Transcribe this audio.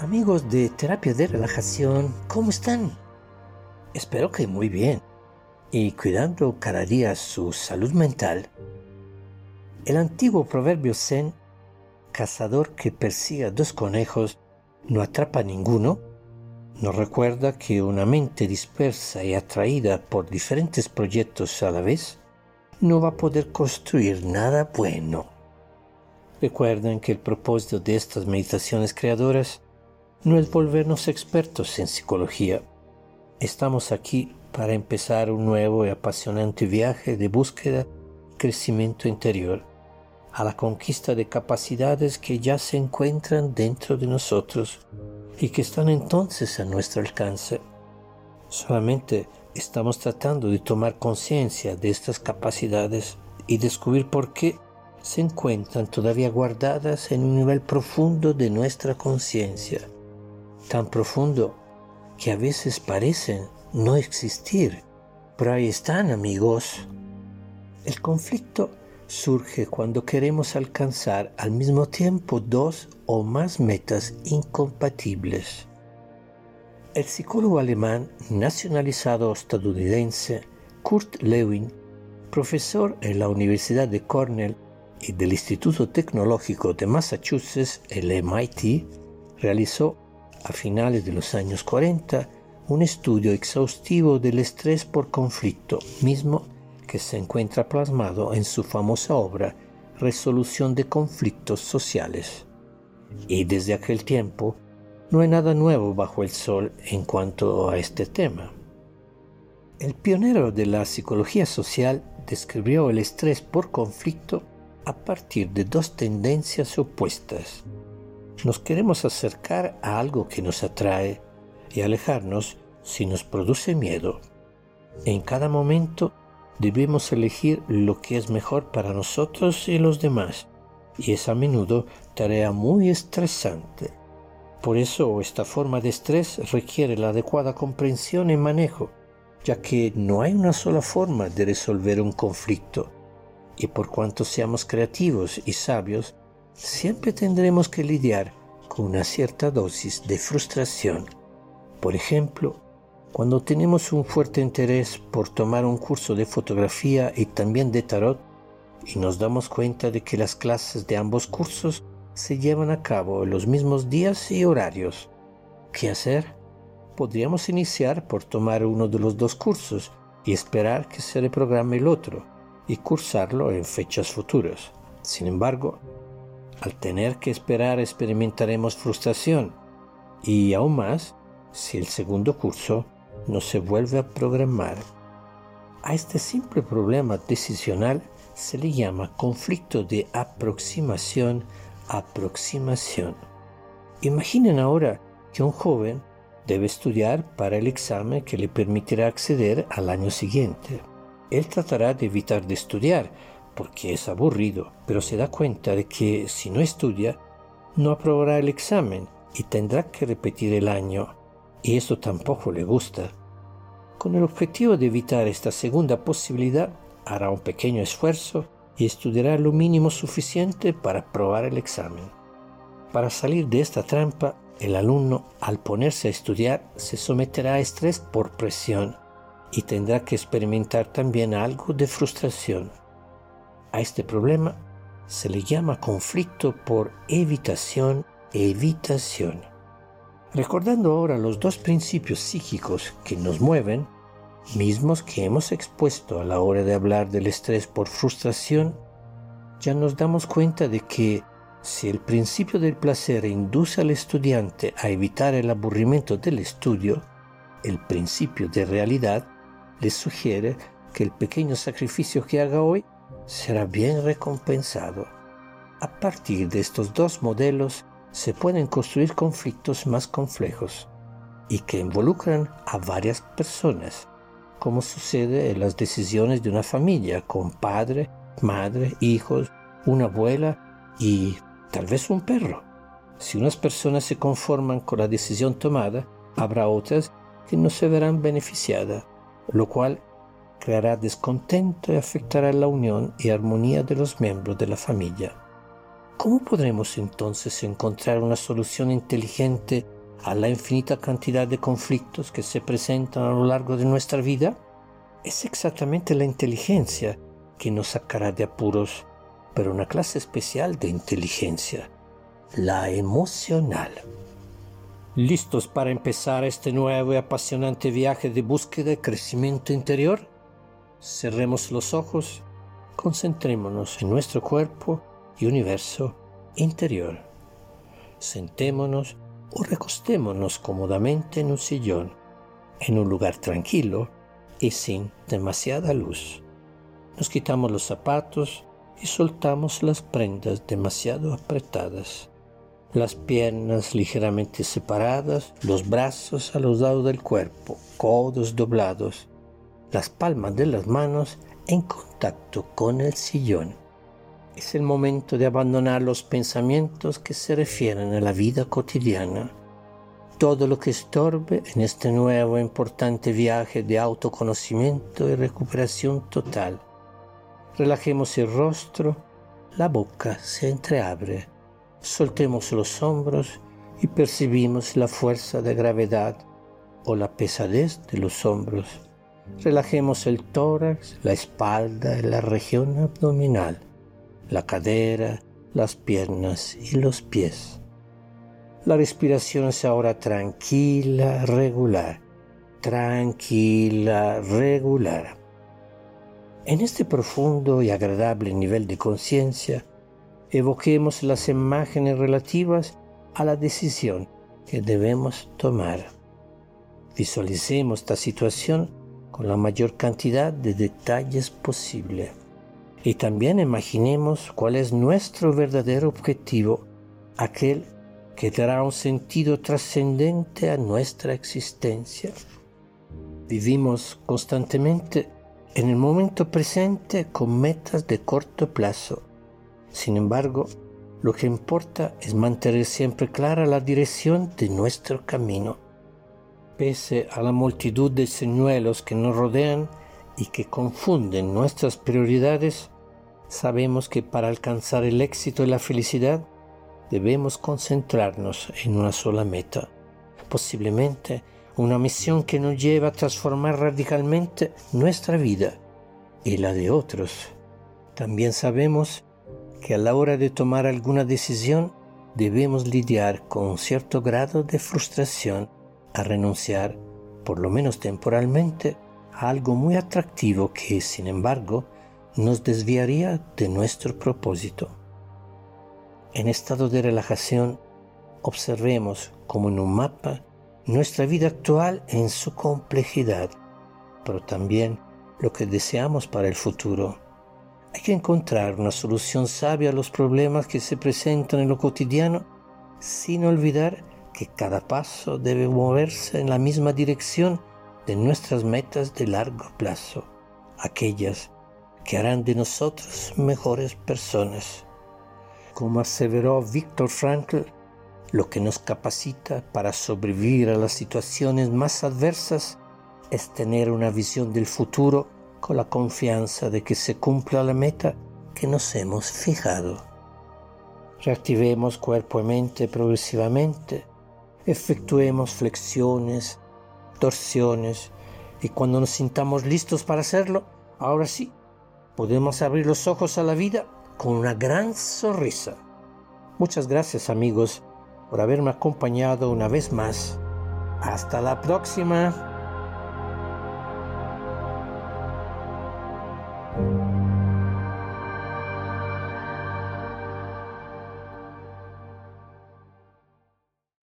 Amigos de terapia de relajación, ¿cómo están? Espero que muy bien y cuidando cada día su salud mental. El antiguo proverbio zen, cazador que persigue a dos conejos no atrapa ninguno, nos recuerda que una mente dispersa y atraída por diferentes proyectos a la vez no va a poder construir nada bueno. Recuerden que el propósito de estas meditaciones creadoras no es volvernos expertos en psicología. Estamos aquí para empezar un nuevo y apasionante viaje de búsqueda y crecimiento interior, a la conquista de capacidades que ya se encuentran dentro de nosotros y que están entonces a nuestro alcance. Solamente estamos tratando de tomar conciencia de estas capacidades y descubrir por qué se encuentran todavía guardadas en un nivel profundo de nuestra conciencia tan profundo que a veces parecen no existir, pero ahí están amigos. El conflicto surge cuando queremos alcanzar al mismo tiempo dos o más metas incompatibles. El psicólogo alemán nacionalizado estadounidense Kurt Lewin, profesor en la Universidad de Cornell y del Instituto Tecnológico de Massachusetts, el MIT, realizó a finales de los años 40 un estudio exhaustivo del estrés por conflicto, mismo que se encuentra plasmado en su famosa obra Resolución de conflictos sociales. Y desde aquel tiempo no hay nada nuevo bajo el sol en cuanto a este tema. El pionero de la psicología social describió el estrés por conflicto a partir de dos tendencias opuestas nos queremos acercar a algo que nos atrae y alejarnos si nos produce miedo. En cada momento debemos elegir lo que es mejor para nosotros y los demás, y es a menudo tarea muy estresante. Por eso esta forma de estrés requiere la adecuada comprensión y manejo, ya que no hay una sola forma de resolver un conflicto, y por cuanto seamos creativos y sabios, siempre tendremos que lidiar con una cierta dosis de frustración. Por ejemplo, cuando tenemos un fuerte interés por tomar un curso de fotografía y también de tarot y nos damos cuenta de que las clases de ambos cursos se llevan a cabo en los mismos días y horarios. ¿Qué hacer? Podríamos iniciar por tomar uno de los dos cursos y esperar que se reprograme el otro y cursarlo en fechas futuras. Sin embargo, al tener que esperar experimentaremos frustración y aún más si el segundo curso no se vuelve a programar. A este simple problema decisional se le llama conflicto de aproximación-aproximación. Imaginen ahora que un joven debe estudiar para el examen que le permitirá acceder al año siguiente. Él tratará de evitar de estudiar porque es aburrido, pero se da cuenta de que si no estudia, no aprobará el examen y tendrá que repetir el año, y eso tampoco le gusta. Con el objetivo de evitar esta segunda posibilidad, hará un pequeño esfuerzo y estudiará lo mínimo suficiente para aprobar el examen. Para salir de esta trampa, el alumno, al ponerse a estudiar, se someterá a estrés por presión y tendrá que experimentar también algo de frustración. A este problema se le llama conflicto por evitación evitación. Recordando ahora los dos principios psíquicos que nos mueven, mismos que hemos expuesto a la hora de hablar del estrés por frustración, ya nos damos cuenta de que si el principio del placer induce al estudiante a evitar el aburrimiento del estudio, el principio de realidad le sugiere que el pequeño sacrificio que haga hoy será bien recompensado. A partir de estos dos modelos se pueden construir conflictos más complejos y que involucran a varias personas, como sucede en las decisiones de una familia con padre, madre, hijos, una abuela y tal vez un perro. Si unas personas se conforman con la decisión tomada, habrá otras que no se verán beneficiadas, lo cual creará descontento y afectará la unión y armonía de los miembros de la familia. ¿Cómo podremos entonces encontrar una solución inteligente a la infinita cantidad de conflictos que se presentan a lo largo de nuestra vida? Es exactamente la inteligencia que nos sacará de apuros, pero una clase especial de inteligencia, la emocional. ¿Listos para empezar este nuevo y apasionante viaje de búsqueda y crecimiento interior? Cerremos los ojos, concentrémonos en nuestro cuerpo y universo interior. Sentémonos o recostémonos cómodamente en un sillón, en un lugar tranquilo y sin demasiada luz. Nos quitamos los zapatos y soltamos las prendas demasiado apretadas. Las piernas ligeramente separadas, los brazos a los lados del cuerpo, codos doblados, las palmas de las manos en contacto con el sillón. Es el momento de abandonar los pensamientos que se refieren a la vida cotidiana. Todo lo que estorbe en este nuevo importante viaje de autoconocimiento y recuperación total relajemos el rostro, la boca se entreabre, soltemos los hombros y percibimos la fuerza de gravedad o la pesadez de los hombros. Relajemos el tórax, la espalda la región abdominal, la cadera, las piernas y los pies. La respiración es ahora tranquila, regular, tranquila, regular. En este profundo y agradable nivel de conciencia, evoquemos las imágenes relativas a la decisión que debemos tomar. Visualicemos esta situación con la mayor cantidad de detalles posible. Y también imaginemos cuál es nuestro verdadero objetivo, aquel que dará un sentido trascendente a nuestra existencia. Vivimos constantemente en el momento presente con metas de corto plazo. Sin embargo, lo que importa es mantener siempre clara la dirección de nuestro camino. Pese a la multitud de señuelos que nos rodean y que confunden nuestras prioridades, sabemos que para alcanzar el éxito y la felicidad debemos concentrarnos en una sola meta, posiblemente una misión que nos lleva a transformar radicalmente nuestra vida y la de otros. También sabemos que a la hora de tomar alguna decisión debemos lidiar con un cierto grado de frustración a renunciar, por lo menos temporalmente, a algo muy atractivo que, sin embargo, nos desviaría de nuestro propósito. En estado de relajación, observemos como en un mapa nuestra vida actual en su complejidad, pero también lo que deseamos para el futuro. Hay que encontrar una solución sabia a los problemas que se presentan en lo cotidiano sin olvidar que cada paso debe moverse en la misma dirección de nuestras metas de largo plazo, aquellas que harán de nosotros mejores personas. Como aseveró Víctor Frankl, lo que nos capacita para sobrevivir a las situaciones más adversas es tener una visión del futuro con la confianza de que se cumpla la meta que nos hemos fijado. Reactivemos cuerpo y mente progresivamente, efectuemos flexiones, torsiones y cuando nos sintamos listos para hacerlo, ahora sí, podemos abrir los ojos a la vida con una gran sonrisa. Muchas gracias amigos por haberme acompañado una vez más. Hasta la próxima.